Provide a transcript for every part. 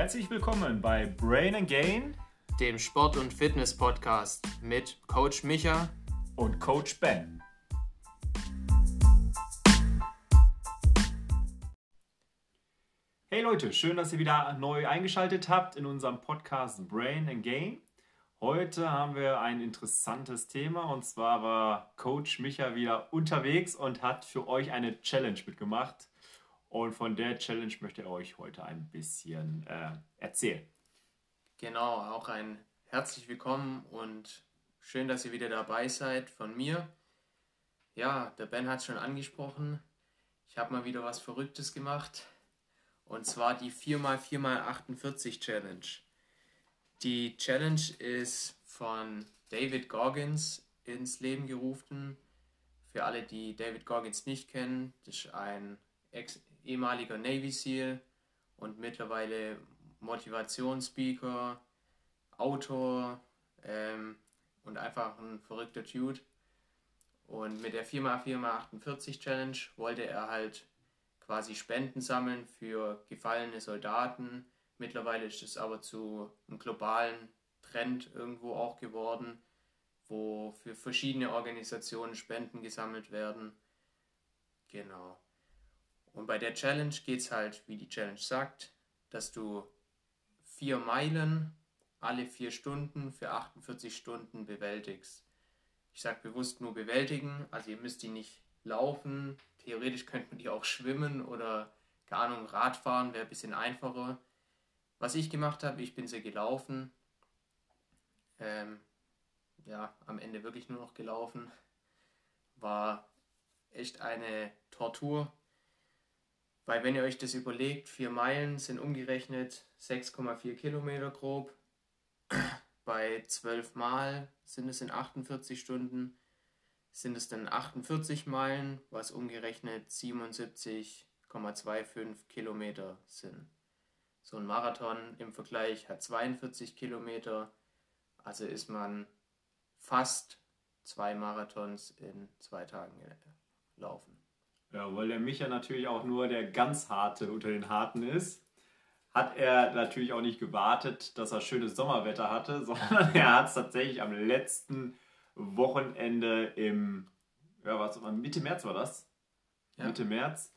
Herzlich willkommen bei Brain and Gain, dem Sport- und Fitness-Podcast mit Coach Micha und Coach Ben. Hey Leute, schön, dass ihr wieder neu eingeschaltet habt in unserem Podcast Brain and Gain. Heute haben wir ein interessantes Thema und zwar war Coach Micha wieder unterwegs und hat für euch eine Challenge mitgemacht. Und von der Challenge möchte er euch heute ein bisschen äh, erzählen. Genau, auch ein herzlich willkommen und schön, dass ihr wieder dabei seid von mir. Ja, der Ben hat es schon angesprochen. Ich habe mal wieder was Verrücktes gemacht. Und zwar die 4x4x48 Challenge. Die Challenge ist von David Goggins ins Leben gerufen. Für alle, die David Goggins nicht kennen, das ist ein Ex ehemaliger Navy SEAL und mittlerweile Motivationsspeaker, Autor ähm, und einfach ein verrückter Dude. Und mit der 4x4x48 Challenge wollte er halt quasi Spenden sammeln für gefallene Soldaten. Mittlerweile ist es aber zu einem globalen Trend irgendwo auch geworden, wo für verschiedene Organisationen Spenden gesammelt werden. Genau. Und bei der Challenge geht es halt, wie die Challenge sagt, dass du vier Meilen alle vier Stunden für 48 Stunden bewältigst. Ich sage bewusst nur bewältigen, also ihr müsst die nicht laufen. Theoretisch könnte man die auch schwimmen oder, keine Ahnung, Radfahren wäre ein bisschen einfacher. Was ich gemacht habe, ich bin sie gelaufen. Ähm, ja, am Ende wirklich nur noch gelaufen. War echt eine Tortur. Weil wenn ihr euch das überlegt, vier Meilen sind umgerechnet 6,4 Kilometer grob. Bei 12 Mal sind es in 48 Stunden, sind es dann 48 Meilen, was umgerechnet 77,25 Kilometer sind. So ein Marathon im Vergleich hat 42 Kilometer, also ist man fast zwei Marathons in zwei Tagen laufen. Ja, weil der Micha natürlich auch nur der ganz harte unter den Harten ist, hat er natürlich auch nicht gewartet, dass er schönes Sommerwetter hatte, sondern er hat es tatsächlich am letzten Wochenende im, ja, was, Mitte März war das? Ja. Mitte März.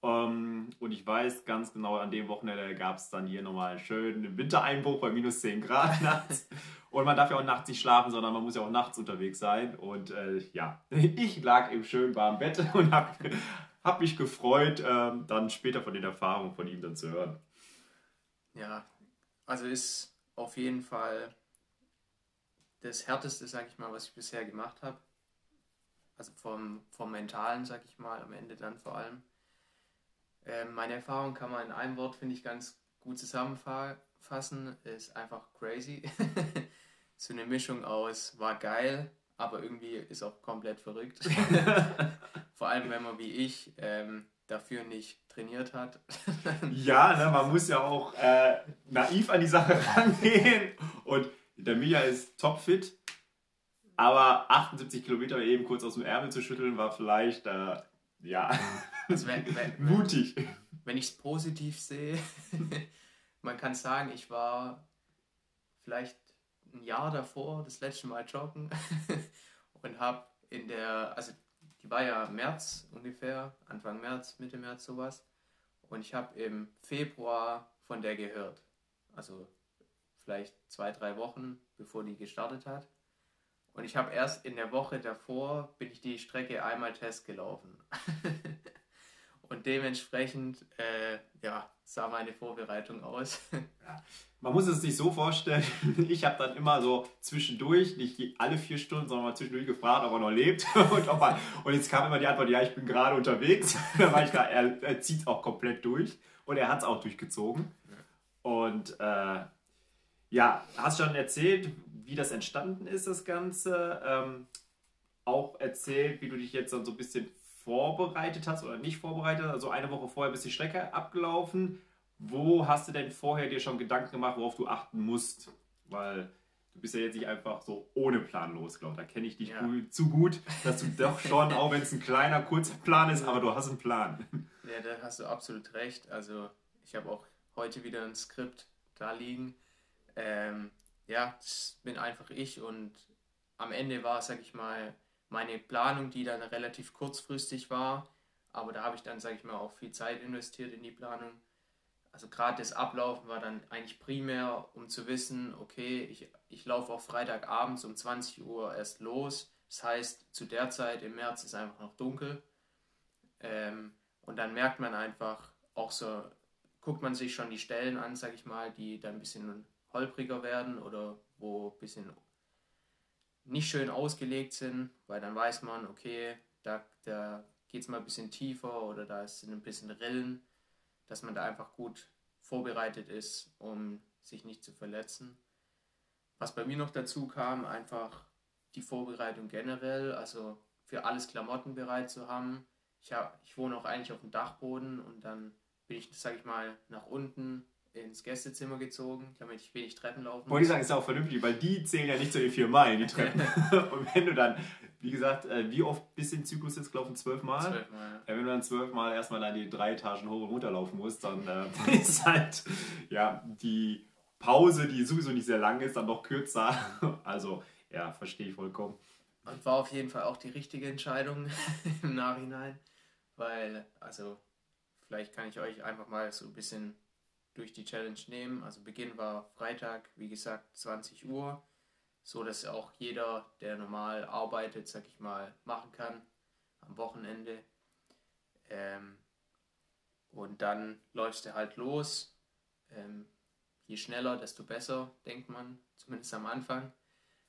Um, ähm, und ich weiß ganz genau, an dem Wochenende gab es dann hier nochmal einen schönen Wintereinbruch bei minus 10 Grad nachts. Und man darf ja auch nachts nicht schlafen, sondern man muss ja auch nachts unterwegs sein. Und äh, ja, ich lag im schönen warmen Bett und habe hab mich gefreut, äh, dann später von den Erfahrungen von ihm dann zu hören. Ja, also ist auf jeden Fall das Härteste, sag ich mal, was ich bisher gemacht habe. Also vom, vom Mentalen, sag ich mal, am Ende dann vor allem. Äh, meine Erfahrung kann man in einem Wort, finde ich, ganz gut zusammenfassen. Ist einfach crazy. so eine Mischung aus war geil, aber irgendwie ist auch komplett verrückt. Vor allem, wenn man wie ich ähm, dafür nicht trainiert hat. ja, ne, man muss ja auch äh, naiv an die Sache rangehen. Und der Mia ist topfit. Aber 78 Kilometer eben kurz aus dem Ärmel zu schütteln, war vielleicht, äh, ja, wär, wär, mutig. Wenn ich es positiv sehe, man kann sagen, ich war vielleicht ein Jahr davor das letzte Mal joggen und habe in der, also die war ja März ungefähr, Anfang März, Mitte März sowas. Und ich habe im Februar von der gehört. Also vielleicht zwei, drei Wochen, bevor die gestartet hat. Und ich habe erst in der Woche davor, bin ich die Strecke einmal Test gelaufen. Dementsprechend, äh, ja, sah meine Vorbereitung aus. Ja. Man muss es sich so vorstellen, ich habe dann immer so zwischendurch, nicht alle vier Stunden, sondern mal zwischendurch gefragt, ob er noch lebt. Und, ob er, und jetzt kam immer die Antwort, ja, ich bin gerade unterwegs. da war ich klar, er, er zieht auch komplett durch. Und er hat es auch durchgezogen. Und äh, ja, hast schon erzählt, wie das entstanden ist, das Ganze. Ähm, auch erzählt, wie du dich jetzt dann so ein bisschen vorbereitet hast oder nicht vorbereitet, also eine Woche vorher bist die Strecke abgelaufen. Wo hast du denn vorher dir schon Gedanken gemacht, worauf du achten musst? Weil du bist ja jetzt nicht einfach so ohne Plan losgelaufen. Da kenne ich dich ja. gut, zu gut, dass du doch schon, auch wenn es ein kleiner, kurzer Plan ist, aber du hast einen Plan. Ja, da hast du absolut recht. Also ich habe auch heute wieder ein Skript da liegen. Ähm, ja, das bin einfach ich und am Ende war, sag ich mal, meine Planung, die dann relativ kurzfristig war, aber da habe ich dann, sag ich mal, auch viel Zeit investiert in die Planung. Also gerade das Ablaufen war dann eigentlich primär, um zu wissen, okay, ich, ich laufe auch Freitagabends um 20 Uhr erst los. Das heißt, zu der Zeit im März ist einfach noch dunkel. Ähm, und dann merkt man einfach auch so, guckt man sich schon die Stellen an, sag ich mal, die dann ein bisschen holpriger werden oder wo ein bisschen nicht schön ausgelegt sind, weil dann weiß man, okay, da, da geht es mal ein bisschen tiefer oder da sind ein bisschen Rillen, dass man da einfach gut vorbereitet ist, um sich nicht zu verletzen. Was bei mir noch dazu kam, einfach die Vorbereitung generell, also für alles Klamotten bereit zu haben. Ich, hab, ich wohne auch eigentlich auf dem Dachboden und dann bin ich, sag ich mal, nach unten ins Gästezimmer gezogen, damit ich wenig Treppen laufen muss. Wollte ich sagen, ist auch vernünftig, weil die zählen ja nicht zu den vier Meilen, die Treppen. und wenn du dann, wie gesagt, äh, wie oft bist du den Zyklus jetzt gelaufen? Zwölfmal? Zwölfmal, ja. Wenn du dann zwölfmal erstmal dann die drei Etagen hoch und runter laufen musst, dann äh, ist halt ja, die Pause, die sowieso nicht sehr lang ist, dann noch kürzer. Also, ja, verstehe ich vollkommen. Und war auf jeden Fall auch die richtige Entscheidung im Nachhinein, weil, also, vielleicht kann ich euch einfach mal so ein bisschen durch die Challenge nehmen. Also Beginn war Freitag, wie gesagt, 20 Uhr, so dass auch jeder, der normal arbeitet, sag ich mal, machen kann am Wochenende. Ähm, und dann läufst du halt los. Ähm, je schneller, desto besser, denkt man, zumindest am Anfang,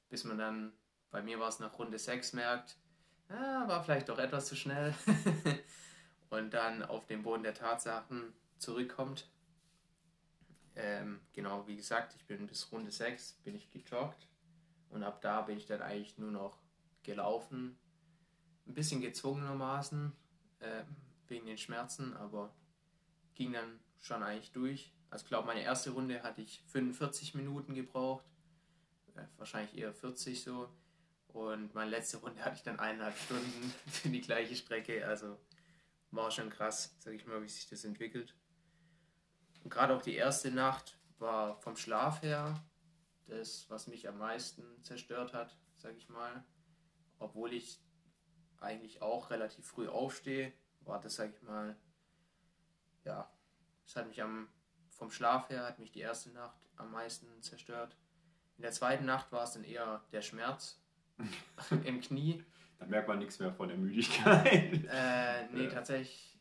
bis man dann, bei mir war es nach Runde 6, merkt, ah, war vielleicht doch etwas zu schnell. und dann auf den Boden der Tatsachen zurückkommt ähm, genau, wie gesagt, ich bin bis Runde 6 bin ich gejoggt und ab da bin ich dann eigentlich nur noch gelaufen. Ein bisschen gezwungenermaßen äh, wegen den Schmerzen, aber ging dann schon eigentlich durch. Also ich glaube, meine erste Runde hatte ich 45 Minuten gebraucht, äh, wahrscheinlich eher 40 so. Und meine letzte Runde hatte ich dann eineinhalb Stunden für die gleiche Strecke. Also war schon krass, sag ich mal, wie sich das entwickelt. Und gerade auch die erste Nacht war vom Schlaf her das, was mich am meisten zerstört hat, sag ich mal. Obwohl ich eigentlich auch relativ früh aufstehe, war das, sag ich mal, ja, es hat mich am, vom Schlaf her, hat mich die erste Nacht am meisten zerstört. In der zweiten Nacht war es dann eher der Schmerz im Knie. Da merkt man nichts mehr von der Müdigkeit. Äh, nee, ja. tatsächlich,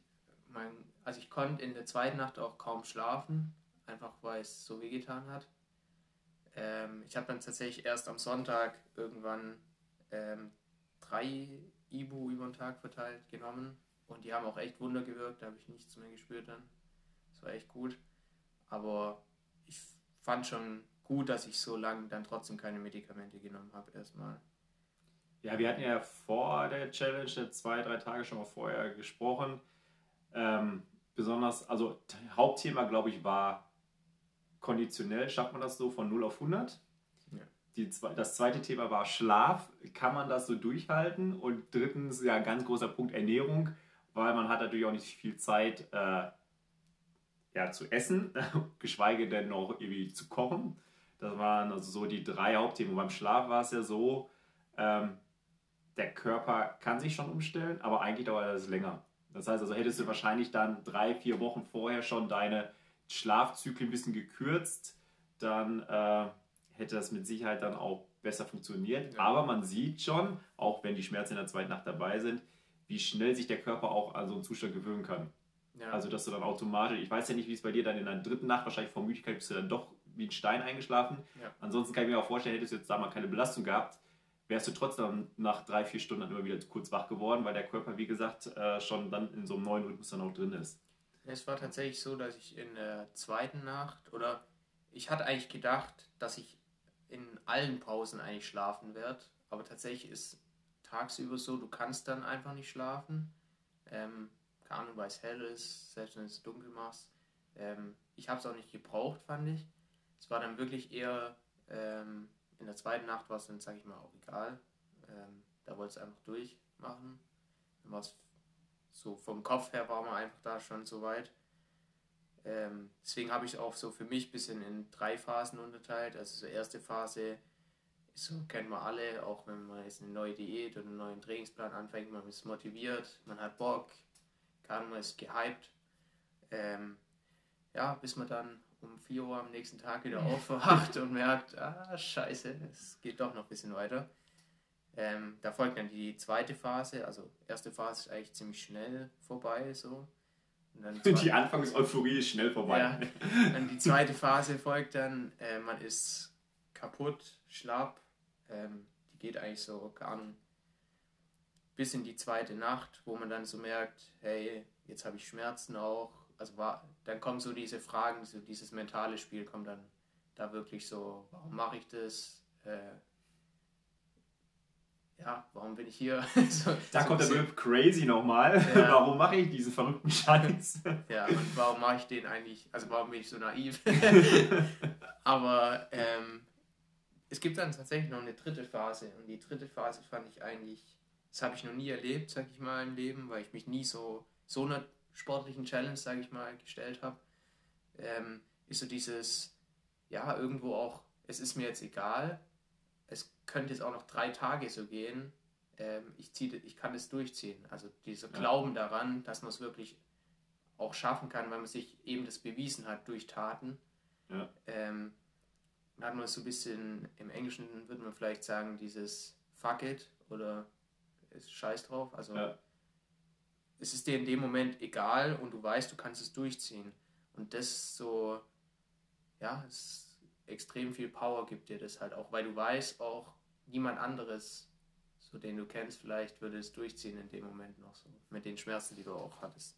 mein also ich konnte in der zweiten Nacht auch kaum schlafen, einfach weil es so wehgetan hat. Ähm, ich habe dann tatsächlich erst am Sonntag irgendwann ähm, drei Ibu über den Tag verteilt genommen und die haben auch echt Wunder gewirkt, da habe ich nichts mehr gespürt dann. Das war echt gut. Aber ich fand schon gut, dass ich so lange dann trotzdem keine Medikamente genommen habe erstmal. Ja, wir hatten ja vor der Challenge zwei, drei Tage schon mal vorher gesprochen. Ähm, besonders, also Hauptthema, glaube ich, war konditionell, schafft man das so von 0 auf 100? Ja. Die, das zweite Thema war Schlaf, kann man das so durchhalten? Und drittens, ja, ganz großer Punkt Ernährung, weil man hat natürlich auch nicht viel Zeit äh, ja, zu essen, geschweige denn noch irgendwie zu kochen. Das waren also so die drei Hauptthemen. Und beim Schlaf war es ja so, ähm, der Körper kann sich schon umstellen, aber eigentlich dauert das länger. Das heißt also, hättest du wahrscheinlich dann drei, vier Wochen vorher schon deine Schlafzyklen ein bisschen gekürzt, dann äh, hätte das mit Sicherheit dann auch besser funktioniert. Ja. Aber man sieht schon, auch wenn die Schmerzen in der zweiten Nacht dabei sind, wie schnell sich der Körper auch an so einen Zustand gewöhnen kann. Ja. Also, dass du dann automatisch, ich weiß ja nicht, wie es bei dir dann in der dritten Nacht, wahrscheinlich vor Müdigkeit bist du dann doch wie ein Stein eingeschlafen. Ja. Ansonsten kann ich mir auch vorstellen, hättest du jetzt da mal keine Belastung gehabt, wärst du trotzdem nach drei, vier Stunden dann immer wieder kurz wach geworden, weil der Körper, wie gesagt, äh, schon dann in so einem neuen Rhythmus dann auch drin ist. Es war tatsächlich so, dass ich in der zweiten Nacht oder ich hatte eigentlich gedacht, dass ich in allen Pausen eigentlich schlafen werde, aber tatsächlich ist tagsüber so, du kannst dann einfach nicht schlafen. Ähm, keine Ahnung, weil es hell ist, selbst wenn es dunkel machst. Ähm, ich habe es auch nicht gebraucht, fand ich. Es war dann wirklich eher ähm, in der zweiten Nacht war es dann, sag ich mal, auch egal. Ähm, da wollte es einfach durchmachen. Dann war es so vom Kopf her war man einfach da schon so weit. Ähm, deswegen habe ich es auch so für mich ein bisschen in drei Phasen unterteilt. Also so erste Phase so, kennen wir alle, auch wenn man jetzt eine neue Diät oder einen neuen Trainingsplan anfängt, man ist motiviert, man hat Bock, kann, man ist gehypt. Ähm, ja, bis man dann um 4 Uhr am nächsten Tag wieder aufwacht und merkt, ah, scheiße, es geht doch noch ein bisschen weiter. Ähm, da folgt dann die zweite Phase, also erste Phase ist eigentlich ziemlich schnell vorbei, so. Und dann die Anfangseuphorie ist schnell vorbei. Ja, dann die zweite Phase folgt dann, äh, man ist kaputt, schlapp, ähm, die geht eigentlich so, keine Ahnung, bis in die zweite Nacht, wo man dann so merkt, hey, jetzt habe ich Schmerzen auch. Also war, dann kommen so diese Fragen, so dieses mentale Spiel kommt dann da wirklich so, warum mache ich das? Äh, ja, warum bin ich hier? so, da so kommt der Begriff crazy nochmal. Ja. warum mache ich diesen verrückten Scheiß? ja, und warum mache ich den eigentlich, also warum bin ich so naiv? Aber ähm, es gibt dann tatsächlich noch eine dritte Phase und die dritte Phase fand ich eigentlich, das habe ich noch nie erlebt, sag ich mal, im Leben, weil ich mich nie so, so sportlichen Challenge, sage ich mal, gestellt habe. Ähm, ist so dieses, ja, irgendwo auch, es ist mir jetzt egal, es könnte jetzt auch noch drei Tage so gehen, ähm, ich, zieh, ich kann es durchziehen. Also dieser ja. Glauben daran, dass man es wirklich auch schaffen kann, weil man sich eben das bewiesen hat durch Taten. Ja. Ähm, hat man so ein bisschen, im Englischen würde man vielleicht sagen, dieses Fuck it oder ist Scheiß drauf. Also ja. Es ist dir in dem Moment egal und du weißt, du kannst es durchziehen. Und das so, ja, es extrem viel Power gibt dir das halt auch, weil du weißt auch, niemand anderes, so den du kennst, vielleicht würde es durchziehen in dem Moment noch so, mit den Schmerzen, die du auch hattest.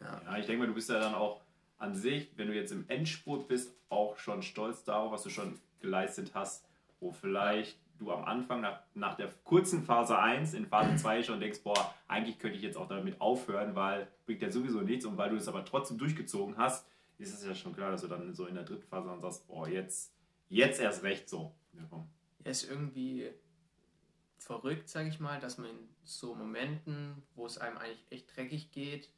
Ja, ja ich denke mal, du bist ja dann auch an sich, wenn du jetzt im Endspurt bist, auch schon stolz darauf, was du schon geleistet hast, wo vielleicht du am Anfang nach, nach der kurzen Phase 1 in Phase 2 schon denkst, boah, eigentlich könnte ich jetzt auch damit aufhören, weil bringt ja sowieso nichts und weil du es aber trotzdem durchgezogen hast, ist es ja schon klar, dass du dann so in der dritten Phase dann sagst, boah, jetzt, jetzt erst recht so. Ja, ist irgendwie verrückt, sag ich mal, dass man in so Momenten, wo es einem eigentlich echt dreckig geht,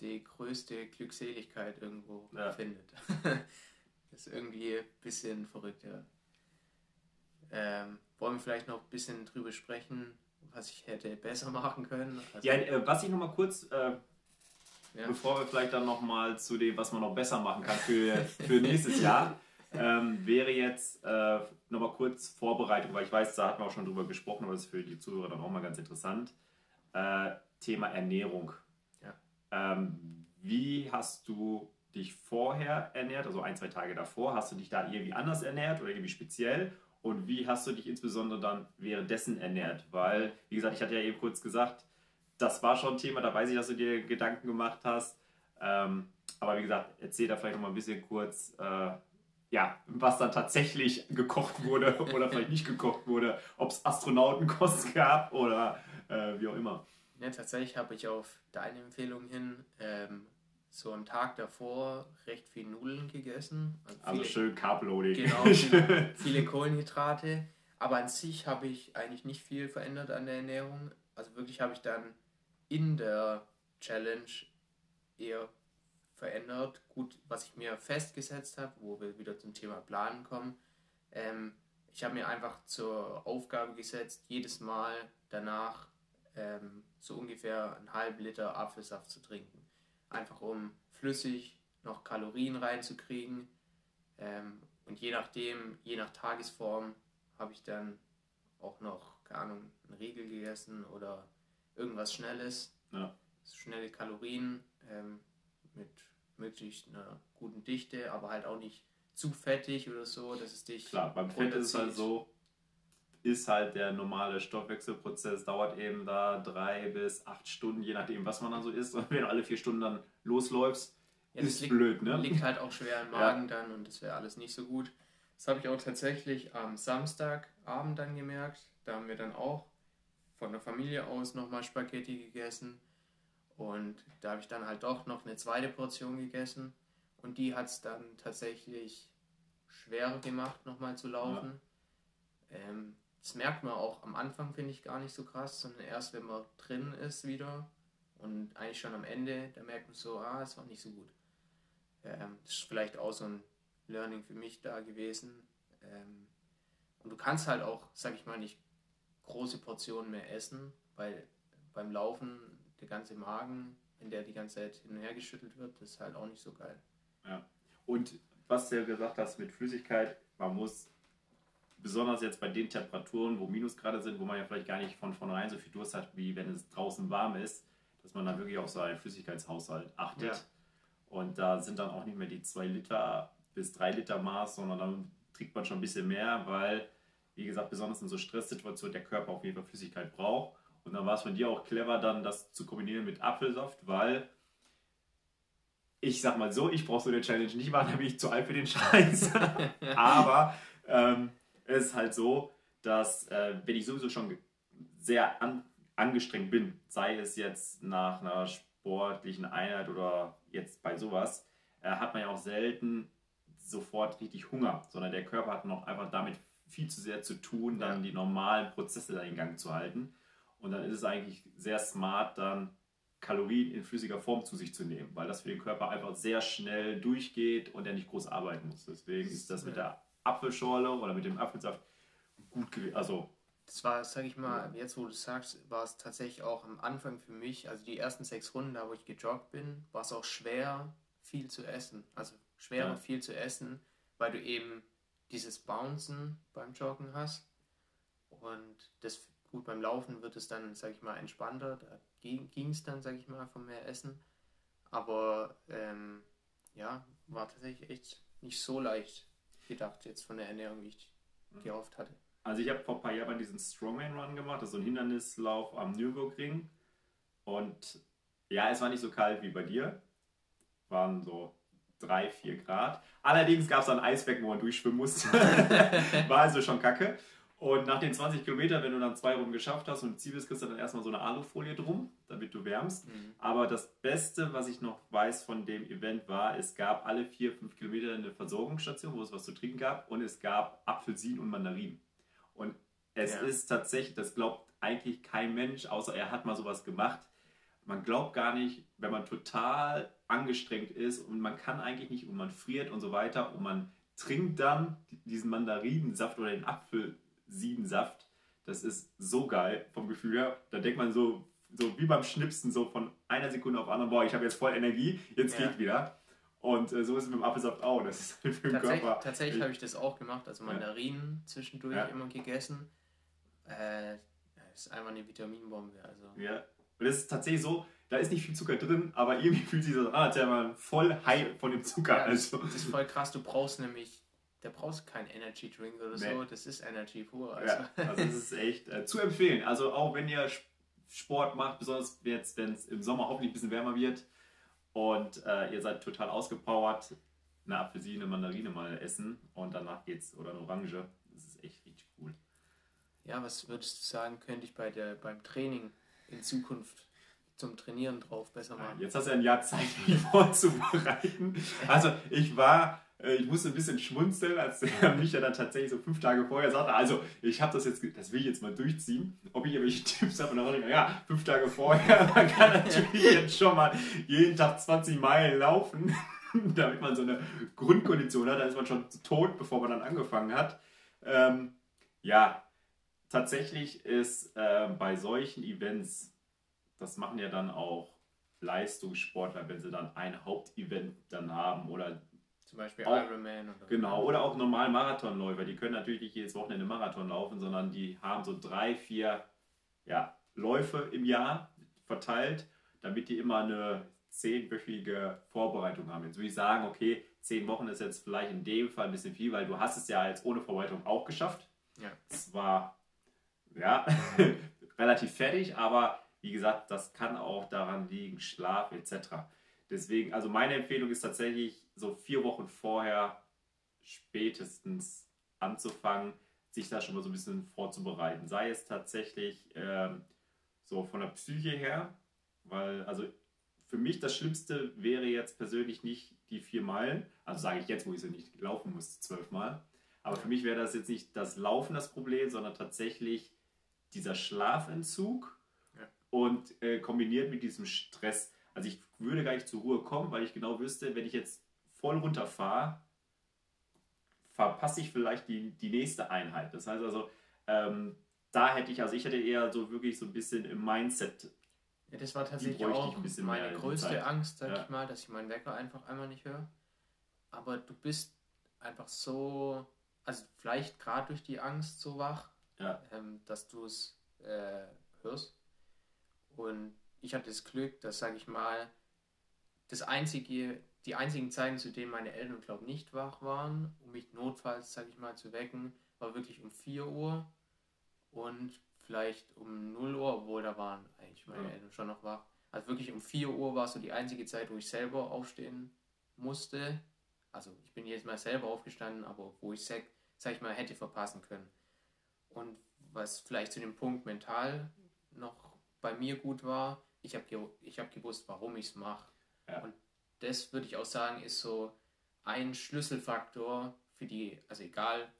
die größte Glückseligkeit irgendwo ja. findet. das ist irgendwie ein bisschen verrückt, ja. Ähm, wollen wir vielleicht noch ein bisschen drüber sprechen, was ich hätte besser machen können? Also, ja, äh, was ich noch mal kurz, äh, ja. bevor wir vielleicht dann noch mal zu dem, was man noch besser machen kann für, für nächstes Jahr, ähm, wäre jetzt äh, noch mal kurz Vorbereitung, weil ich weiß, da hatten wir auch schon drüber gesprochen, aber das ist für die Zuhörer dann auch mal ganz interessant. Äh, Thema Ernährung. Ja. Ähm, wie hast du dich vorher ernährt, also ein, zwei Tage davor? Hast du dich da irgendwie anders ernährt oder irgendwie speziell? Und wie hast du dich insbesondere dann währenddessen ernährt? Weil, wie gesagt, ich hatte ja eben kurz gesagt, das war schon ein Thema, da weiß ich, dass du dir Gedanken gemacht hast. Ähm, aber wie gesagt, erzähl da vielleicht noch mal ein bisschen kurz, äh, ja, was dann tatsächlich gekocht wurde oder vielleicht nicht gekocht wurde, ob es Astronautenkost gab oder äh, wie auch immer. Ja, tatsächlich habe ich auf deine Empfehlung hin ähm, so am Tag davor recht viel Nudeln gegessen. Also, also schön Carbloading. Genau, viele, viele Kohlenhydrate. Aber an sich habe ich eigentlich nicht viel verändert an der Ernährung. Also wirklich habe ich dann in der Challenge eher verändert. Gut, was ich mir festgesetzt habe, wo wir wieder zum Thema Planen kommen. Ähm, ich habe mir einfach zur Aufgabe gesetzt, jedes Mal danach ähm, so ungefähr einen halben Liter Apfelsaft zu trinken. Einfach um flüssig noch Kalorien reinzukriegen. Ähm, und je nachdem, je nach Tagesform, habe ich dann auch noch, keine Ahnung, einen Riegel gegessen oder irgendwas Schnelles. Ja. Schnelle Kalorien ähm, mit möglichst einer guten Dichte, aber halt auch nicht zu fettig oder so, dass es dich. Klar, beim Fett ist es halt so, ist halt der normale Stoffwechselprozess, dauert eben da drei bis acht Stunden, je nachdem, was man dann so isst. Und wenn du alle vier Stunden dann losläufst, ja, ist liegt, blöd, ne? Liegt halt auch schwer im Magen ja. dann und das wäre alles nicht so gut. Das habe ich auch tatsächlich am Samstagabend dann gemerkt. Da haben wir dann auch von der Familie aus nochmal Spaghetti gegessen. Und da habe ich dann halt doch noch eine zweite Portion gegessen. Und die hat es dann tatsächlich schwerer gemacht, nochmal zu laufen. Ja. Ähm, das merkt man auch am Anfang, finde ich, gar nicht so krass, sondern erst, wenn man drin ist wieder Und eigentlich schon am Ende, da merkt man so, ah, es war nicht so gut. Ähm, das ist vielleicht auch so ein Learning für mich da gewesen. Ähm, und du kannst halt auch, sag ich mal, nicht große Portionen mehr essen, weil beim Laufen der ganze Magen, wenn der die ganze Zeit hin und her geschüttelt wird, ist halt auch nicht so geil. Ja. Und was du ja gesagt hast mit Flüssigkeit, man muss besonders jetzt bei den Temperaturen, wo Minusgrade sind, wo man ja vielleicht gar nicht von vornherein so viel Durst hat, wie wenn es draußen warm ist, dass man dann wirklich auf so einen Flüssigkeitshaushalt achtet. Ja. Und da sind dann auch nicht mehr die 2 Liter bis 3 Liter Maß, sondern dann trinkt man schon ein bisschen mehr, weil, wie gesagt, besonders in so Stresssituationen der Körper auf jeden Fall Flüssigkeit braucht. Und dann war es von dir auch clever, dann das zu kombinieren mit Apfelsaft, weil ich sag mal so, ich brauche so eine Challenge nicht machen, da bin ich zu alt für den Scheiß. Aber ähm, es ist halt so, dass äh, wenn ich sowieso schon sehr an, angestrengt bin, sei es jetzt nach einer sportlichen Einheit oder jetzt bei sowas, äh, hat man ja auch selten sofort richtig Hunger, sondern der Körper hat noch einfach damit viel zu sehr zu tun, dann ja. die normalen Prozesse da in Gang zu halten. Und dann ist es eigentlich sehr smart, dann Kalorien in flüssiger Form zu sich zu nehmen, weil das für den Körper einfach sehr schnell durchgeht und er nicht groß arbeiten muss. Deswegen ist das mit der Apfelschorle oder mit dem Apfelsaft gut gewesen. Also das war, sag ich mal, jetzt wo du sagst, war es tatsächlich auch am Anfang für mich, also die ersten sechs Runden, da wo ich gejoggt bin, war es auch schwer, viel zu essen. Also schwer ja. und viel zu essen, weil du eben dieses Bouncen beim Joggen hast. Und das gut beim Laufen wird es dann, sag ich mal, entspannter. Da ging es dann, sag ich mal, von mehr Essen. Aber ähm, ja, war tatsächlich echt nicht so leicht gedacht jetzt von der Ernährung, wie ich mhm. gehofft hatte. Also ich habe vor ein paar Jahren diesen Strongman Run gemacht, das ist so ein Hindernislauf am Nürburgring. Und ja, es war nicht so kalt wie bei dir. Waren so drei, vier Grad. Allerdings gab es ein Eisbecken, wo man durchschwimmen musste. war also schon kacke. Und nach den 20 Kilometern, wenn du dann zwei Runden geschafft hast und im Ziel bist, kriegst du dann erstmal so eine Alufolie drum, damit du wärmst. Mhm. Aber das Beste, was ich noch weiß von dem Event war, es gab alle vier, fünf Kilometer eine Versorgungsstation, wo es was zu trinken gab und es gab Apfelsinen und Mandarinen. Und es ja. ist tatsächlich, das glaubt eigentlich kein Mensch, außer er hat mal sowas gemacht. Man glaubt gar nicht, wenn man total angestrengt ist und man kann eigentlich nicht und man friert und so weiter und man trinkt dann diesen Mandarinensaft oder den Apfel Siebensaft. Das ist so geil vom Gefühl her. Da denkt man so, so wie beim Schnipsen, so von einer Sekunde auf andere, boah, ich habe jetzt voll Energie, jetzt ja. geht wieder. Und äh, so ist es mit dem Apfelsaft auch. Das ist für den Tatsächlich, Körper. Tatsächlich habe ich das auch gemacht, also Mandarinen ja. zwischendurch ja. immer gegessen. Äh, das ist einfach eine Vitaminbombe. Also. Ja, und das ist tatsächlich so, da ist nicht viel Zucker drin, aber irgendwie fühlt sich so an, als wäre man voll high von dem Zucker. Ja, also. Das ist voll krass, du brauchst nämlich der braucht keinen Energy Drink oder nee. so, das ist Energy pur. Also, ja, also das ist echt äh, zu empfehlen. Also auch wenn ihr Sport macht, besonders jetzt, wenn es im Sommer hoffentlich ein bisschen wärmer wird und äh, ihr seid total ausgepowert, eine Apfelsine, Mandarine mal essen und danach geht's oder eine Orange. Das ist echt richtig cool. Ja, was würdest du sagen, könnte ich bei der, beim Training in Zukunft zum Trainieren drauf besser machen? Jetzt hast du ein Jahr Zeit, mich vorzubereiten. Also ich war ich musste ein bisschen schmunzeln, als der mich ja dann tatsächlich so fünf Tage vorher sagte, also ich habe das jetzt, das will ich jetzt mal durchziehen, ob ich irgendwelche Tipps habe. Und dann dachte ich, ja, fünf Tage vorher, man kann natürlich jetzt schon mal jeden Tag 20 Meilen laufen, damit man so eine Grundkondition hat. Da ist man schon tot, bevor man dann angefangen hat. Ähm, ja, tatsächlich ist äh, bei solchen Events, das machen ja dann auch Leistungssportler, wenn sie dann ein Hauptevent dann haben oder zum Beispiel auch, Ironman. Oder genau, oder auch normal Marathonläufer. Die können natürlich nicht jedes Wochenende Marathon laufen, sondern die haben so drei, vier ja, Läufe im Jahr verteilt, damit die immer eine zehnwöchige Vorbereitung haben. Jetzt würde ich sagen, okay, zehn Wochen ist jetzt vielleicht in dem Fall ein bisschen viel, weil du hast es ja jetzt ohne Vorbereitung auch geschafft. Ja. Es war ja relativ fertig, aber wie gesagt, das kann auch daran liegen, Schlaf etc. Deswegen, also meine Empfehlung ist tatsächlich, so vier Wochen vorher spätestens anzufangen, sich da schon mal so ein bisschen vorzubereiten. Sei es tatsächlich ähm, so von der Psyche her, weil, also für mich das Schlimmste wäre jetzt persönlich nicht die vier Meilen, also sage ich jetzt, wo ich sie nicht laufen muss, zwölfmal. Aber für mich wäre das jetzt nicht das Laufen das Problem, sondern tatsächlich dieser Schlafentzug und äh, kombiniert mit diesem Stress. Also ich würde gar nicht zur Ruhe kommen, weil ich genau wüsste, wenn ich jetzt voll runterfahre, verpasse ich vielleicht die, die nächste Einheit. Das heißt also, ähm, da hätte ich, also ich hätte eher so wirklich so ein bisschen im Mindset. Ja, das war tatsächlich auch meine größte Angst, sag ja. ich mal, dass ich meinen Wecker einfach einmal nicht höre. Aber du bist einfach so, also vielleicht gerade durch die Angst so wach, ja. ähm, dass du es äh, hörst. Und ich hatte das Glück, dass, sag ich mal, das einzige, die einzigen Zeiten, zu denen meine Eltern, glaube ich, nicht wach waren, um mich notfalls, sag ich mal, zu wecken, war wirklich um 4 Uhr und vielleicht um 0 Uhr, obwohl da waren eigentlich meine ja. Eltern schon noch wach. Also wirklich um 4 Uhr war so die einzige Zeit, wo ich selber aufstehen musste. Also ich bin jetzt mal selber aufgestanden, aber wo ich, sag, sag ich mal, hätte verpassen können. Und was vielleicht zu dem Punkt mental noch bei mir gut war, ich habe ich hab gewusst, warum ich es mache. Ja. Und das würde ich auch sagen, ist so ein Schlüsselfaktor für die, also egal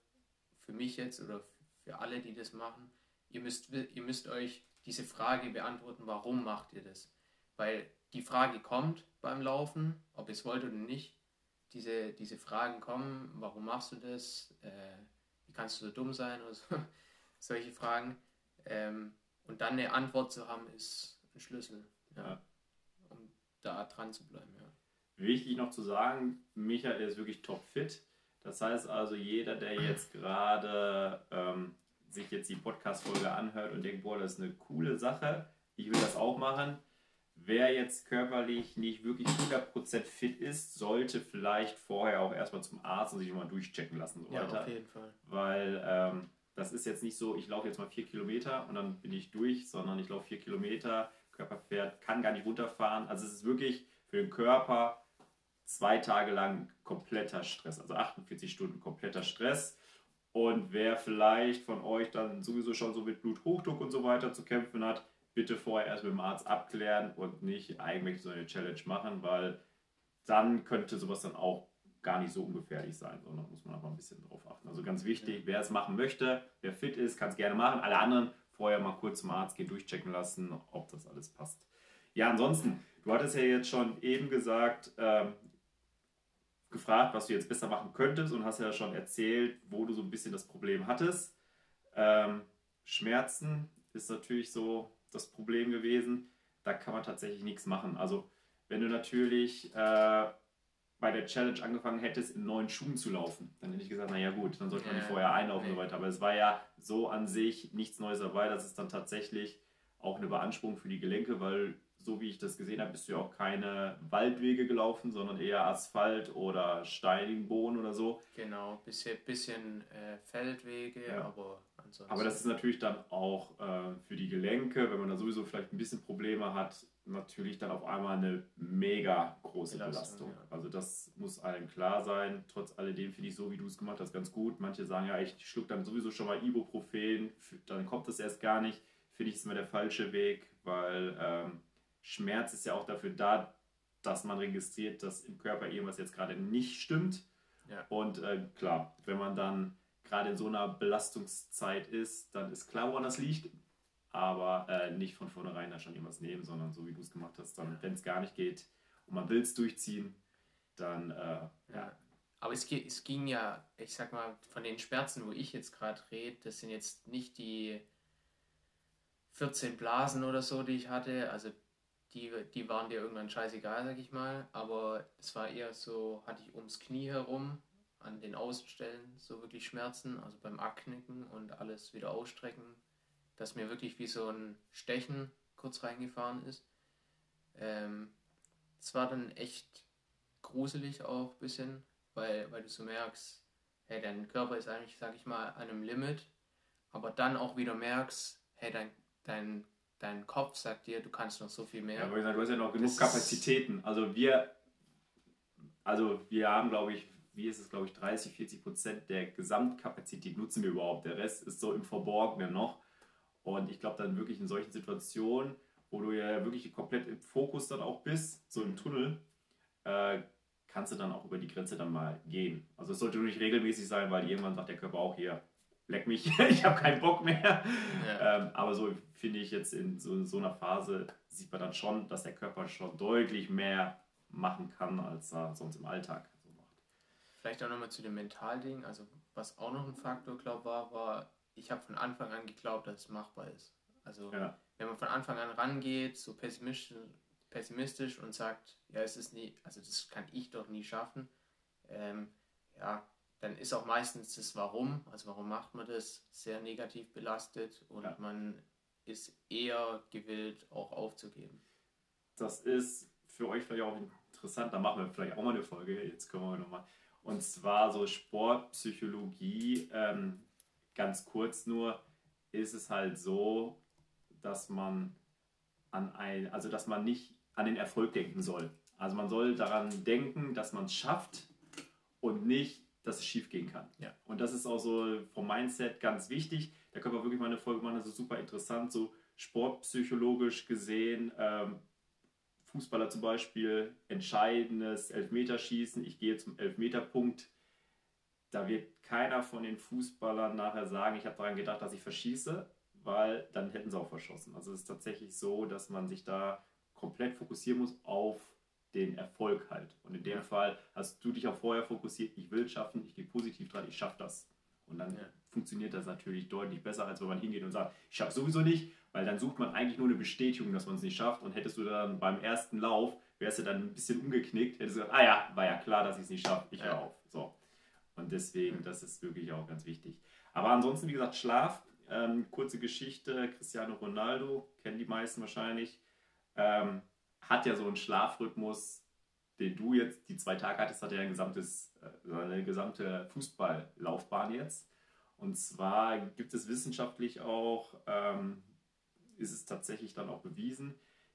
für mich jetzt oder für alle, die das machen, ihr müsst, ihr müsst euch diese Frage beantworten, warum macht ihr das? Weil die Frage kommt beim Laufen, ob ihr es wollt oder nicht. Diese, diese Fragen kommen, warum machst du das? Äh, wie kannst du so dumm sein? Oder so. Solche Fragen. Ähm, und dann eine Antwort zu haben, ist ein Schlüssel, ja, ja. um da dran zu bleiben. Ja. Wichtig noch zu sagen, Michael ist wirklich topfit. Das heißt also, jeder, der jetzt gerade ähm, sich jetzt die Podcast-Folge anhört und denkt, boah, das ist eine coole Sache, ich will das auch machen. Wer jetzt körperlich nicht wirklich 100% fit ist, sollte vielleicht vorher auch erstmal zum Arzt und sich mal durchchecken lassen. So ja, weiter. auf jeden Fall. Weil ähm, das ist jetzt nicht so, ich laufe jetzt mal vier Kilometer und dann bin ich durch, sondern ich laufe vier Kilometer, Körper fährt, kann gar nicht runterfahren. Also es ist wirklich für den Körper zwei Tage lang kompletter Stress, also 48 Stunden kompletter Stress. Und wer vielleicht von euch dann sowieso schon so mit Bluthochdruck und so weiter zu kämpfen hat, bitte vorher erst mit dem Arzt abklären und nicht eigentlich so eine Challenge machen, weil dann könnte sowas dann auch gar nicht so ungefährlich sein, sondern muss man aber ein bisschen drauf achten. Also ganz wichtig, wer es machen möchte, wer fit ist, kann es gerne machen. Alle anderen vorher mal kurz zum Arzt gehen, durchchecken lassen, ob das alles passt. Ja, ansonsten, du hattest ja jetzt schon eben gesagt, ähm, gefragt, was du jetzt besser machen könntest und hast ja schon erzählt, wo du so ein bisschen das Problem hattest. Ähm, Schmerzen ist natürlich so das Problem gewesen. Da kann man tatsächlich nichts machen. Also wenn du natürlich äh, bei der Challenge angefangen hättest, in neuen Schuhen zu laufen, dann hätte ich gesagt, naja gut, dann sollte man die vorher einlaufen und so weiter. Aber es war ja so an sich nichts Neues dabei. Das ist dann tatsächlich auch eine Beanspruchung für die Gelenke, weil so wie ich das gesehen habe, bist du ja auch keine Waldwege gelaufen, sondern eher Asphalt oder steinigen Boden oder so. Genau, bisschen, bisschen äh, Feldwege, ja. aber ansonsten. Aber das ist natürlich dann auch äh, für die Gelenke, wenn man da sowieso vielleicht ein bisschen Probleme hat, natürlich dann auf einmal eine mega große Belastung. Belastung. Ja. Also das muss allen klar sein. Trotz alledem finde ich so, wie du es gemacht hast, ganz gut. Manche sagen ja, ich schluck dann sowieso schon mal Ibuprofen, dann kommt das erst gar nicht. Finde ich es immer der falsche Weg, weil ähm, Schmerz ist ja auch dafür da, dass man registriert, dass im Körper irgendwas jetzt gerade nicht stimmt. Ja. Und äh, klar, wenn man dann gerade in so einer Belastungszeit ist, dann ist klar, woran das liegt. Aber äh, nicht von vornherein da schon irgendwas nehmen, sondern so wie du es gemacht hast, dann, wenn es gar nicht geht und man will es durchziehen, dann äh, ja. Aber es, es ging ja, ich sag mal, von den Schmerzen, wo ich jetzt gerade rede, das sind jetzt nicht die 14 Blasen oder so, die ich hatte. Also die, die waren dir irgendwann scheißegal, sag ich mal. Aber es war eher so, hatte ich ums Knie herum, an den Außenstellen so wirklich Schmerzen, also beim Abknicken und alles wieder ausstrecken, dass mir wirklich wie so ein Stechen kurz reingefahren ist. Ähm, es war dann echt gruselig auch ein bisschen, weil, weil du so merkst, hey, dein Körper ist eigentlich, sag ich mal, an einem Limit, aber dann auch wieder merkst, hey, dein, dein dein Kopf sagt dir, du kannst noch so viel mehr. Ja, aber du hast ja noch genug das Kapazitäten. Also wir, also wir haben, glaube ich, wie ist es, glaube ich, 30, 40 Prozent der Gesamtkapazität nutzen wir überhaupt. Der Rest ist so im Verborgenen noch. Und ich glaube dann wirklich in solchen Situationen, wo du ja wirklich komplett im Fokus dann auch bist, so im Tunnel, äh, kannst du dann auch über die Grenze dann mal gehen. Also es sollte nur nicht regelmäßig sein, weil irgendwann sagt der Körper auch hier, leck mich, ich habe keinen Bock mehr. Ja. Ähm, aber so finde ich jetzt in so, in so, einer Phase sieht man dann schon, dass der Körper schon deutlich mehr machen kann, als er sonst im Alltag so macht. Vielleicht auch nochmal zu dem Mentalding. Also was auch noch ein Faktor, glaube war, war, ich habe von Anfang an geglaubt, dass es machbar ist. Also ja. wenn man von Anfang an rangeht, so pessimistisch, pessimistisch und sagt, ja, es ist nie, also das kann ich doch nie schaffen, ähm, ja, dann ist auch meistens das Warum, also warum macht man das, sehr negativ belastet und ja. man ist eher gewillt, auch aufzugeben. Das ist für euch vielleicht auch interessant, da machen wir vielleicht auch mal eine Folge, jetzt kommen wir nochmal. Und zwar so Sportpsychologie, ähm, ganz kurz nur, ist es halt so, dass man an ein, also dass man nicht an den Erfolg denken soll. Also man soll daran denken, dass man es schafft und nicht, dass es schief gehen kann. Ja. Und das ist auch so vom Mindset ganz wichtig. Da können wir wirklich mal eine Folge machen, das ist super interessant, so sportpsychologisch gesehen. Ähm, Fußballer zum Beispiel, entscheidendes Elfmeterschießen, ich gehe zum Elfmeterpunkt. Da wird keiner von den Fußballern nachher sagen, ich habe daran gedacht, dass ich verschieße, weil dann hätten sie auch verschossen. Also es ist tatsächlich so, dass man sich da komplett fokussieren muss auf den Erfolg halt. Und in dem ja. Fall hast du dich auch vorher fokussiert, ich will es schaffen, ich gehe positiv dran, ich schaffe das. Und dann ja. funktioniert das natürlich deutlich besser, als wenn man hingeht und sagt, ich schaffe sowieso nicht, weil dann sucht man eigentlich nur eine Bestätigung, dass man es nicht schafft. Und hättest du dann beim ersten Lauf, wärst du dann ein bisschen umgeknickt, hättest du gesagt, ah ja, war ja klar, dass ich es nicht schaffe, ich höre auf. So. Und deswegen, das ist wirklich auch ganz wichtig. Aber ansonsten, wie gesagt, Schlaf. Ähm, kurze Geschichte, Cristiano Ronaldo, kennen die meisten wahrscheinlich. Ähm, hat ja so einen Schlafrhythmus, den du jetzt die zwei Tage hattest, hat er ein gesamtes, äh, eine gesamte Fußballlaufbahn jetzt. Und zwar gibt es wissenschaftlich auch, ähm, ist es tatsächlich dann auch bewiesen,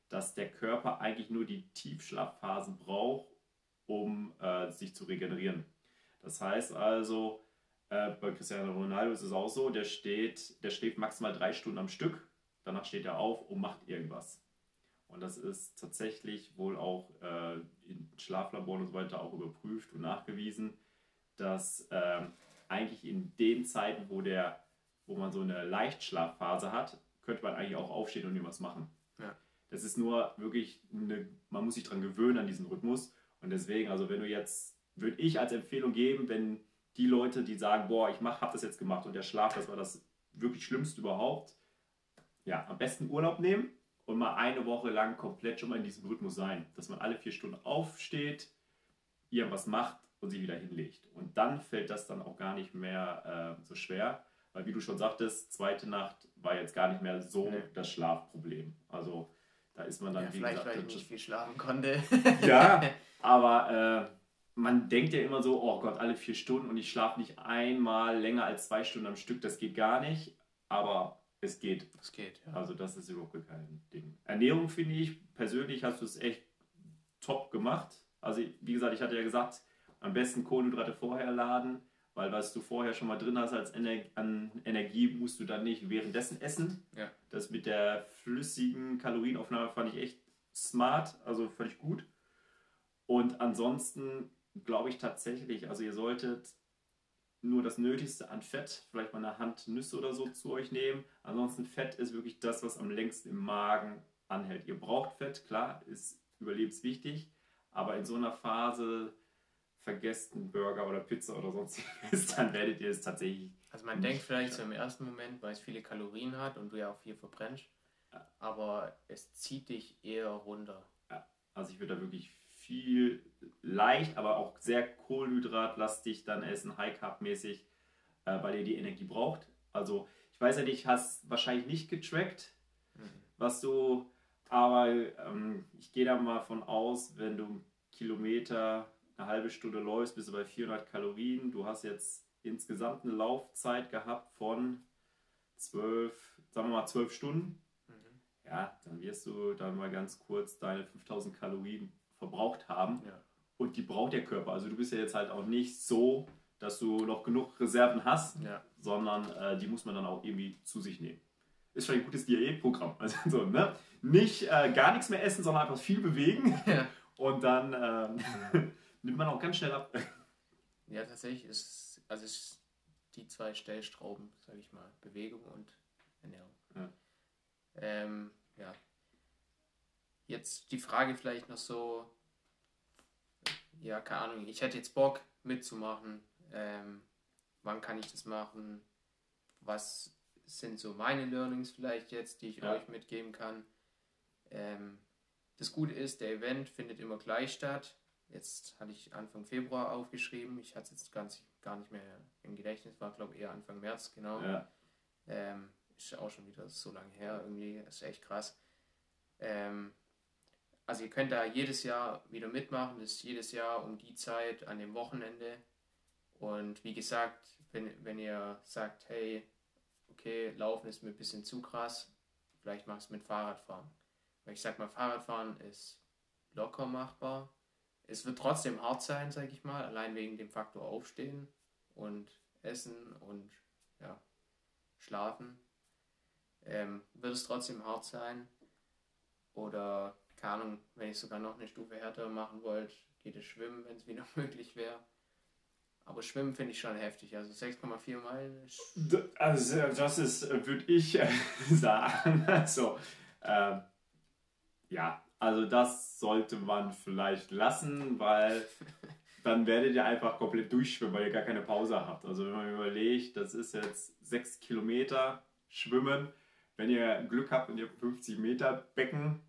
dass der Körper eigentlich nur die Tiefschlafphasen braucht, um äh, sich zu regenerieren. Das heißt also, äh, bei Cristiano Ronaldo ist es auch so, der steht, der schläft maximal drei Stunden am Stück, danach steht er auf und macht irgendwas. Und das ist tatsächlich wohl auch äh, in Schlaflaboren und so weiter auch überprüft und nachgewiesen, dass äh, eigentlich in den Zeiten, wo, der, wo man so eine Leichtschlafphase hat, könnte man eigentlich auch aufstehen und irgendwas machen. Ja. Das ist nur wirklich, eine, man muss sich daran gewöhnen an diesen Rhythmus. Und deswegen, also wenn du jetzt, würde ich als Empfehlung geben, wenn die Leute, die sagen, boah, ich habe das jetzt gemacht und der Schlaf, das war das wirklich Schlimmste überhaupt, ja, am besten Urlaub nehmen und mal eine Woche lang komplett schon mal in diesem Rhythmus sein. Dass man alle vier Stunden aufsteht, irgendwas macht und sich wieder hinlegt. Und dann fällt das dann auch gar nicht mehr äh, so schwer, weil wie du schon sagtest, zweite Nacht war jetzt gar nicht mehr so nee. das Schlafproblem. Also da ist man dann, ja, wie vielleicht, gesagt... Weil ich nicht viel schlafen konnte. ja, aber... Äh, man denkt ja immer so, oh Gott, alle vier Stunden und ich schlafe nicht einmal länger als zwei Stunden am Stück, das geht gar nicht. Aber es geht. Es geht, ja. Also das ist überhaupt kein Ding. Ernährung finde ich, persönlich hast du es echt top gemacht. Also wie gesagt, ich hatte ja gesagt, am besten Kohlenhydrate vorher laden, weil was du vorher schon mal drin hast als Ener an Energie, musst du dann nicht währenddessen essen. Ja. Das mit der flüssigen Kalorienaufnahme fand ich echt smart, also völlig gut. Und ansonsten glaube ich tatsächlich, also ihr solltet nur das Nötigste an Fett, vielleicht mal eine Hand Nüsse oder so zu euch nehmen. Ansonsten Fett ist wirklich das, was am längsten im Magen anhält. Ihr braucht Fett, klar, ist überlebenswichtig, aber in so einer Phase vergesst einen Burger oder Pizza oder sonstiges, dann werdet ihr es tatsächlich. Also man denkt vielleicht so im ersten Moment, weil es viele Kalorien hat und du ja auch viel verbrennst, aber es zieht dich eher runter. Ja, also ich würde da wirklich viel leicht, aber auch sehr kohlenhydratlastig dann essen, High Carb mäßig, äh, weil ihr die Energie braucht. Also ich weiß ja nicht, hast wahrscheinlich nicht getrackt, mhm. was du, aber ähm, ich gehe da mal von aus, wenn du Kilometer eine halbe Stunde läufst, bist du bei 400 Kalorien. Du hast jetzt insgesamt eine Laufzeit gehabt von 12, sagen wir mal 12 Stunden. Mhm. Ja, dann wirst du dann mal ganz kurz deine 5000 Kalorien verbraucht haben. Ja. Und die braucht der Körper. Also du bist ja jetzt halt auch nicht so, dass du noch genug Reserven hast, ja. sondern äh, die muss man dann auch irgendwie zu sich nehmen. Ist schon ein gutes Diätprogramm. Also so, ne? Nicht äh, gar nichts mehr essen, sondern einfach viel bewegen. Ja. Und dann äh, nimmt man auch ganz schnell ab. Ja, tatsächlich ist, also ist die zwei Stellstrauben, sage ich mal, Bewegung und Ernährung. Ja. Ähm, ja. Jetzt die Frage vielleicht noch so, ja, keine Ahnung, ich hätte jetzt Bock mitzumachen. Ähm, wann kann ich das machen? Was sind so meine Learnings vielleicht jetzt, die ich Ja. euch mitgeben kann? Ähm, das Gute ist, der Event findet immer gleich statt. Jetzt hatte ich Anfang Februar aufgeschrieben. Ich hatte es jetzt ganz, gar nicht mehr im Gedächtnis. War, glaube ich, eher Anfang März, genau. Ja. Ähm, ist auch schon wieder so lange her. Irgendwie ist echt krass. Ähm, also ihr könnt da jedes Jahr wieder mitmachen. Das ist jedes Jahr um die Zeit an dem Wochenende. Und wie gesagt, wenn, wenn ihr sagt, hey, okay, Laufen ist mir ein bisschen zu krass, vielleicht machst du mit Fahrradfahren. Weil ich sag mal, Fahrradfahren ist locker machbar. Es wird trotzdem hart sein, sag ich mal, allein wegen dem Faktor Aufstehen und Essen und ja, Schlafen. Ähm, wird es trotzdem hart sein. Oder, keine Ahnung, wenn ich sogar noch eine Stufe härter machen wollte, geht es schwimmen, wenn es wieder möglich wäre. Aber Schwimmen finde ich schon heftig. Also 6,4 Meilen Also das ist, würde ich äh, sagen. Also, ähm, ja, also das sollte man vielleicht lassen, weil dann werdet ihr einfach komplett durchschwimmen, weil ihr gar keine Pause habt. Also wenn man überlegt, das ist jetzt sechs Kilometer Schwimmen. Wenn ihr Glück habt und ihr habt 50 Meter Becken,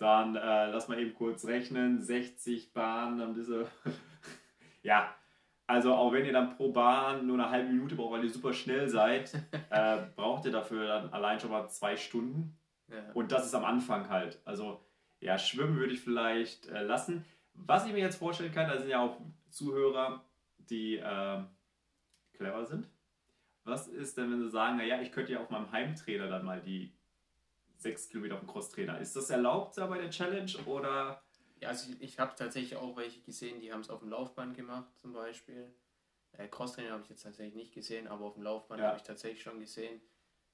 dann äh, lass mal eben kurz rechnen. 60 Bahnen, dann diese. ja, also auch wenn ihr dann pro Bahn nur eine halbe Minute braucht, weil ihr super schnell seid, äh, braucht ihr dafür dann allein schon mal zwei Stunden. ja, Und das ist am Anfang halt. Also ja, schwimmen würde ich vielleicht äh, lassen. Was ich mir jetzt vorstellen kann, da sind ja auch Zuhörer, die ähm, clever sind. Was ist denn, wenn sie sagen, naja, ich könnte ja auf meinem Heimtrainer dann mal die sechs Kilometer auf dem Crosstrainer. Ist das erlaubt da bei der Challenge oder? Ja, also ich, ich habe tatsächlich auch welche gesehen, die haben es auf dem Laufband gemacht zum Beispiel. Äh, Crosstrainer habe ich jetzt tatsächlich nicht gesehen, aber auf dem Laufband Ja. habe ich tatsächlich schon gesehen.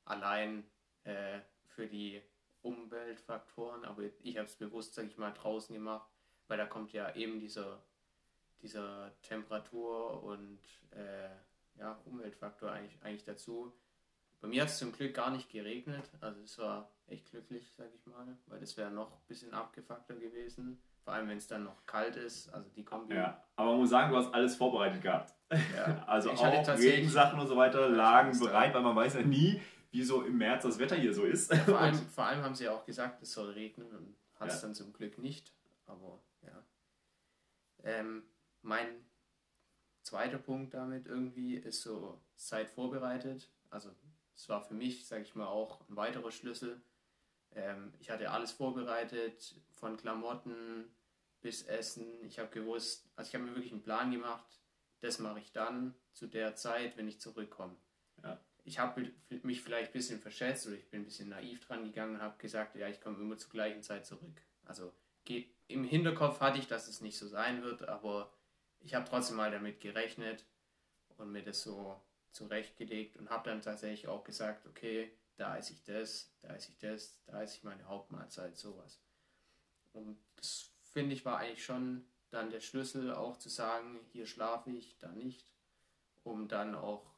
Allein äh, für die Umweltfaktoren, aber ich habe es bewusst, sage ich mal, draußen gemacht, weil da kommt ja eben dieser, dieser Temperatur und äh, ja, Umweltfaktor eigentlich, eigentlich dazu. Bei mir hat es zum Glück gar nicht geregnet, also es war echt glücklich, sag ich mal, weil das wäre noch ein bisschen abgefuckter gewesen. Vor allem, wenn es dann noch kalt ist, also die Kombi. Ja, aber man muss sagen, du hast alles vorbereitet gehabt. Ja. Also Ich auch Regensachen und so weiter lagen ja. bereit, weil man weiß ja nie, wie so im März das Wetter hier so ist. Vor allem, vor allem haben sie ja auch gesagt, es soll regnen und hat es Ja. dann zum Glück nicht. Aber ja. Ähm, mein zweiter Punkt damit irgendwie ist so, seid vorbereitet. Also es war für mich, sage ich mal, auch ein weiterer Schlüssel. Ähm, ich hatte alles vorbereitet, von Klamotten bis Essen. Ich habe gewusst, also ich habe mir wirklich einen Plan gemacht, das mache ich dann zu der Zeit, wenn ich zurückkomme. Ja. Ich habe mich vielleicht ein bisschen verschätzt oder ich bin ein bisschen naiv dran gegangen und habe gesagt, ja, ich komme immer zur gleichen Zeit zurück. Also im Hinterkopf hatte ich, dass es nicht so sein wird, aber ich habe trotzdem mal damit gerechnet und mir das so zurechtgelegt und habe dann tatsächlich auch gesagt, okay, da esse ich das, da esse ich das, da esse ich meine Hauptmahlzeit, sowas. Und das finde ich war eigentlich schon dann der Schlüssel, auch zu sagen, hier schlafe ich, da nicht, um dann auch,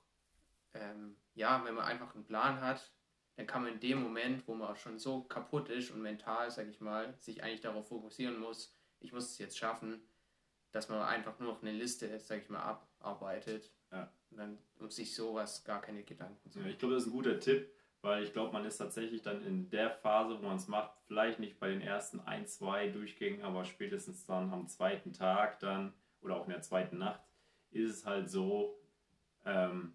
ähm, ja, wenn man einfach einen Plan hat, dann kann man in dem Moment, wo man auch schon so kaputt ist und mental, sag ich mal, sich eigentlich darauf fokussieren muss, ich muss es jetzt schaffen, dass man einfach nur noch eine Liste, sag ich mal, abarbeitet. Ja. Und dann um sich sowas gar keine Gedanken zu Ja, machen. ich glaube, das ist ein guter Tipp, weil ich glaube, man ist tatsächlich dann in der Phase, wo man es macht, vielleicht nicht bei den ersten ein, zwei Durchgängen, aber spätestens dann am zweiten Tag dann oder auch in der zweiten Nacht ist es halt so, ähm,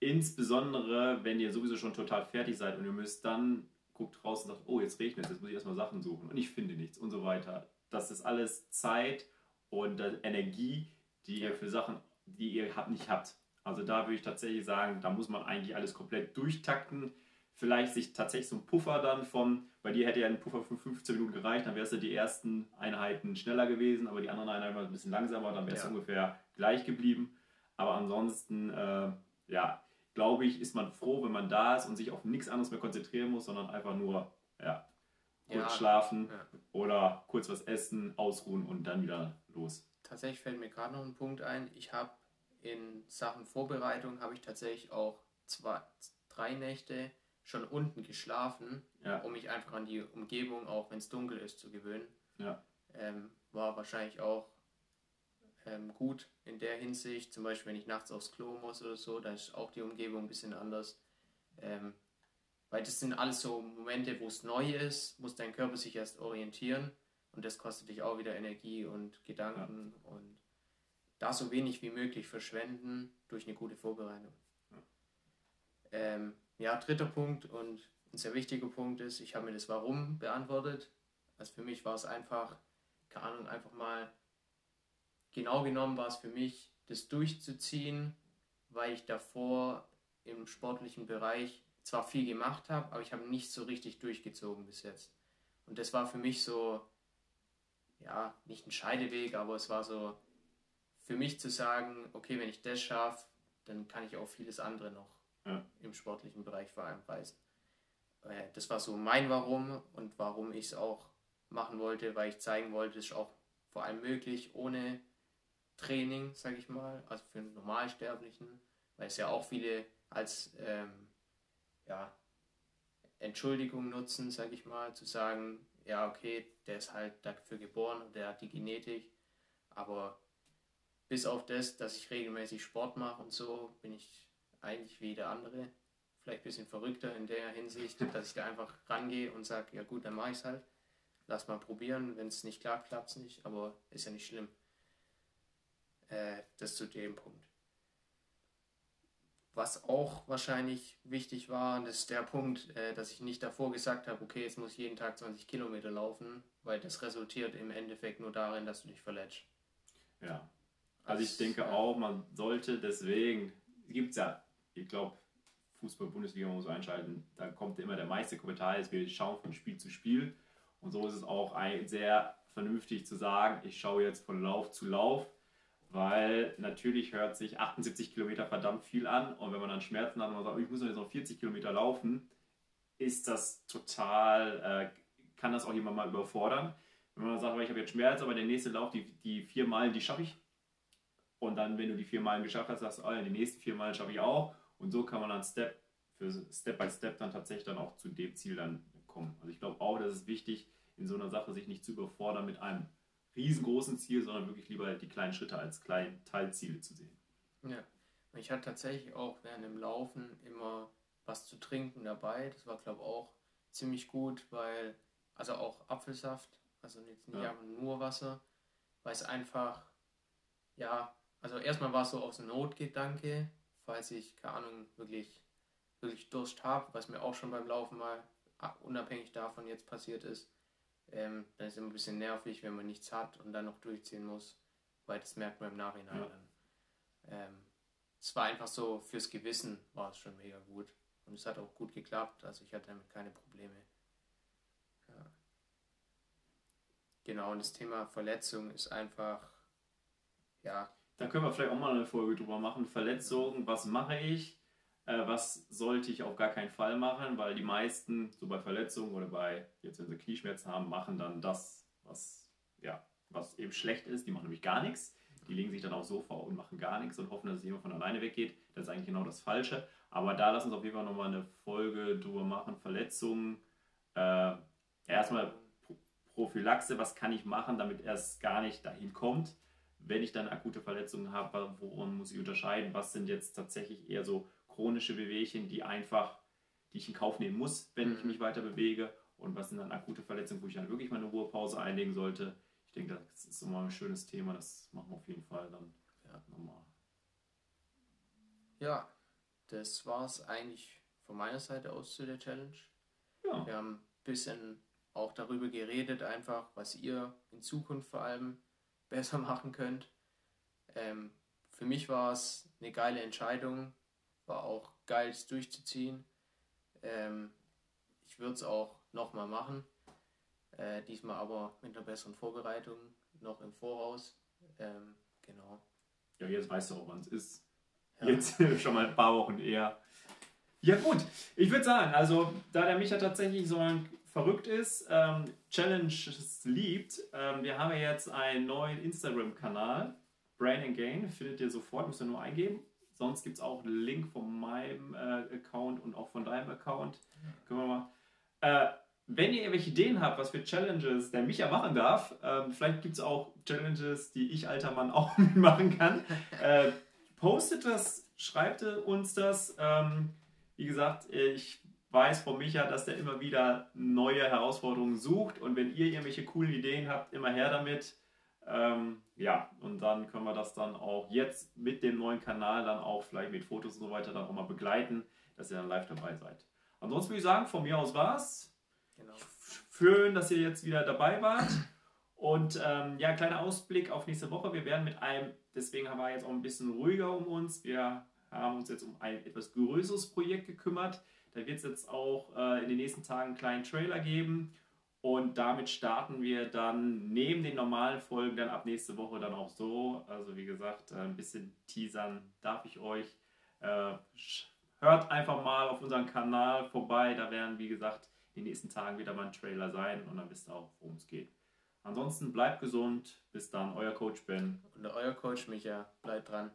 insbesondere wenn ihr sowieso schon total fertig seid und ihr müsst dann, guckt raus und sagt, oh, jetzt regnet es, jetzt muss ich erstmal Sachen suchen und ich finde nichts und so weiter. Das ist alles Zeit und äh, Energie, die ihr für Sachen, die ihr nicht habt. Also da würde ich tatsächlich sagen, da muss man eigentlich alles komplett durchtakten. Vielleicht sich tatsächlich so ein Puffer dann von, bei dir hätte ja ein Puffer von 15 Minuten gereicht, dann wärst du die ersten Einheiten schneller gewesen, aber die anderen Einheiten waren ein bisschen langsamer, dann wärst du Ja. ungefähr gleich geblieben. Aber ansonsten, äh, ja, glaube ich, ist man froh, wenn man da ist und sich auf nichts anderes mehr konzentrieren muss, sondern einfach nur, ja, kurz Ja, schlafen ja. oder kurz was essen, ausruhen und dann wieder los. Tatsächlich fällt mir gerade noch ein Punkt ein. Ich habe in Sachen Vorbereitung habe ich tatsächlich auch zwei, drei Nächte schon unten geschlafen, Ja. um mich einfach an die Umgebung, auch wenn es dunkel ist, zu gewöhnen. Ja. Ähm, war wahrscheinlich auch ähm, gut in der Hinsicht. Zum Beispiel, wenn ich nachts aufs Klo muss oder so, da ist auch die Umgebung ein bisschen anders. Ähm, weil das sind alles so Momente, wo es neu ist, muss dein Körper sich erst orientieren und das kostet dich auch wieder Energie und Gedanken und da so wenig wie möglich verschwenden durch eine gute Vorbereitung. Ja. Ähm, ja, dritter Punkt und ein sehr wichtiger Punkt ist, ich habe mir das Warum beantwortet. Also für mich war es einfach, keine Ahnung, einfach mal genau genommen war es für mich, das durchzuziehen, weil ich davor im sportlichen Bereich zwar viel gemacht habe, aber ich habe nicht so richtig durchgezogen bis jetzt. Und das war für mich so, ja, nicht ein Scheideweg, aber es war so für mich zu sagen, okay, wenn ich das schaffe, dann kann ich auch vieles andere noch Ja. im sportlichen Bereich vor allem reisen. Äh, Das war so mein Warum und warum ich es auch machen wollte, weil ich zeigen wollte, es ist auch vor allem möglich ohne Training, sage ich mal, also für einen Normalsterblichen, weil es ja auch viele als ähm, ja, Entschuldigung nutzen, sage ich mal, zu sagen, ja, okay, der ist halt dafür geboren und der hat die Genetik, aber bis auf das, dass ich regelmäßig Sport mache und so, bin ich eigentlich wie der andere. Vielleicht ein bisschen verrückter in der Hinsicht, dass ich da einfach rangehe und sage, ja gut, dann mache ich es halt. Lass mal probieren. Wenn es nicht klappt, klappt es nicht, aber ist ja nicht schlimm. Äh, das zu dem Punkt. Was auch wahrscheinlich wichtig war, und das ist der Punkt, äh, dass ich nicht davor gesagt habe, okay, jetzt muss ich jeden Tag 20 Kilometer laufen, weil das resultiert im Endeffekt nur darin, dass du dich verletzt. Ja. Also ich Das, denke äh, auch, man sollte deswegen, gibt es ja, ich glaube, Fußball-Bundesliga muss einschalten, da kommt immer der meiste Kommentar, ist, wir schauen von Spiel zu Spiel. Und so ist es auch sehr vernünftig zu sagen, ich schaue jetzt von Lauf zu Lauf, weil natürlich hört sich 78 Kilometer verdammt viel an und wenn man dann Schmerzen hat und man sagt, oh, ich muss jetzt noch 40 Kilometer laufen, ist das total, äh, kann das auch jemand mal überfordern. Wenn man sagt, aber ich habe jetzt Schmerz, aber der nächste Lauf, die, die vier Meilen, die schaffe ich. Und dann, wenn du die vier Meilen geschafft hast, sagst du, oh, die nächsten vier Meilen schaffe ich auch. Und so kann man dann Step für Step by Step dann tatsächlich dann auch zu dem Ziel dann kommen. Also ich glaube auch, dass es wichtig, in so einer Sache sich nicht zu überfordern mit einem riesengroßen Ziel, sondern wirklich lieber die kleinen Schritte als kleine Teilziele zu sehen. Ja, und ich hatte tatsächlich auch während dem Laufen immer was zu trinken dabei. Das war, glaube ich, auch ziemlich gut, weil, also auch Apfelsaft, also jetzt nicht Ja. einfach nur Wasser, weil es einfach, ja, also erstmal war es so aus Notgedanke, falls ich, keine Ahnung, wirklich, wirklich Durst habe, was mir auch schon beim Laufen mal ah, unabhängig davon jetzt passiert ist. Ähm, dann ist es immer ein bisschen nervig, wenn man nichts hat und dann noch durchziehen muss, weil das merkt man im Nachhinein Ja. dann. Ähm, es war einfach so, fürs Gewissen war es schon mega gut. Und es hat auch gut geklappt, also ich hatte damit keine Probleme. Ja. Genau, und das Thema Verletzung ist einfach, ja, Da können wir vielleicht auch mal eine Folge drüber machen. Verletzungen, was mache ich? Äh, was sollte ich auf gar keinen Fall machen? Weil die meisten, so bei Verletzungen oder bei, jetzt wenn sie Knieschmerzen haben, machen dann das, was, ja, was eben schlecht ist. Die machen nämlich gar nichts. Die legen sich dann aufs Sofa und machen gar nichts und hoffen, dass es jemand von alleine weggeht. Das ist eigentlich genau das Falsche. Aber da lass uns auf jeden Fall nochmal eine Folge drüber machen. Verletzungen. Äh, erstmal Pro- Prophylaxe, was kann ich machen, damit es gar nicht dahin kommt wenn ich dann akute Verletzungen habe, woran muss ich unterscheiden? Was sind jetzt tatsächlich eher so chronische Bewegchen, die einfach, die ich in Kauf nehmen muss, wenn ich Mhm. mich weiter bewege? Und was sind dann akute Verletzungen, wo ich dann wirklich mal eine Ruhepause einlegen sollte? Ich denke, das ist immer ein schönes Thema, das machen wir auf jeden Fall dann Ja. nochmal. ja, das war es eigentlich von meiner Seite aus zu der Challenge. Ja, Wir haben ein bisschen auch darüber geredet, einfach, was ihr in Zukunft vor allem besser machen könnt. Ähm, für mich war es eine geile Entscheidung, war auch geil, es durchzuziehen. Ähm, ich würde es auch nochmal machen, äh, diesmal aber mit einer besseren Vorbereitung, noch im Voraus. Ähm, genau. ja jetzt weißt du auch, wann es ist. Ja. Jetzt schon mal ein paar Wochen eher. Ja gut, ich würde sagen, also da der Micha tatsächlich so ein verrückt ist, ähm, Challenges liebt, ähm, wir haben ja jetzt einen neuen Instagram-Kanal, Brain and Gain findet ihr sofort, müsst ihr nur eingeben. Sonst gibt es auch einen Link von meinem äh, Account und auch von deinem Account. Können wir mal. Äh, wenn ihr irgendwelche Ideen habt, was für Challenges der Micha machen darf, ähm, vielleicht gibt es auch Challenges, die ich, alter Mann, auch machen kann. Äh, postet das, schreibt uns das. Ähm, wie gesagt, ich weiß von Micha, dass der immer wieder neue Herausforderungen sucht und wenn ihr irgendwelche coolen Ideen habt, immer her damit. Ähm, ja, und dann können wir das dann auch jetzt mit dem neuen Kanal dann auch vielleicht mit Fotos und so weiter dann auch mal begleiten, dass ihr dann live dabei seid. Ansonsten würde ich sagen, von mir aus war's. Genau. Schön, dass ihr jetzt wieder dabei wart. Und ähm, ja, kleiner Ausblick auf nächste Woche. Wir werden mit einem, deswegen haben wir jetzt auch ein bisschen ruhiger um uns. Wir haben uns jetzt um ein etwas größeres Projekt gekümmert. Da wird es jetzt auch äh, in den nächsten Tagen einen kleinen Trailer geben. Und damit starten wir dann neben den normalen Folgen dann ab nächste Woche dann auch so. Also wie gesagt, äh, ein bisschen teasern darf ich euch. Äh, hört einfach mal auf unserem Kanal vorbei. Da werden, wie gesagt, in den nächsten Tagen wieder mal ein Trailer sein und dann wisst ihr auch, worum es geht. Ansonsten bleibt gesund. Bis dann, euer Coach Ben. Und euer Coach Micha. Bleibt dran.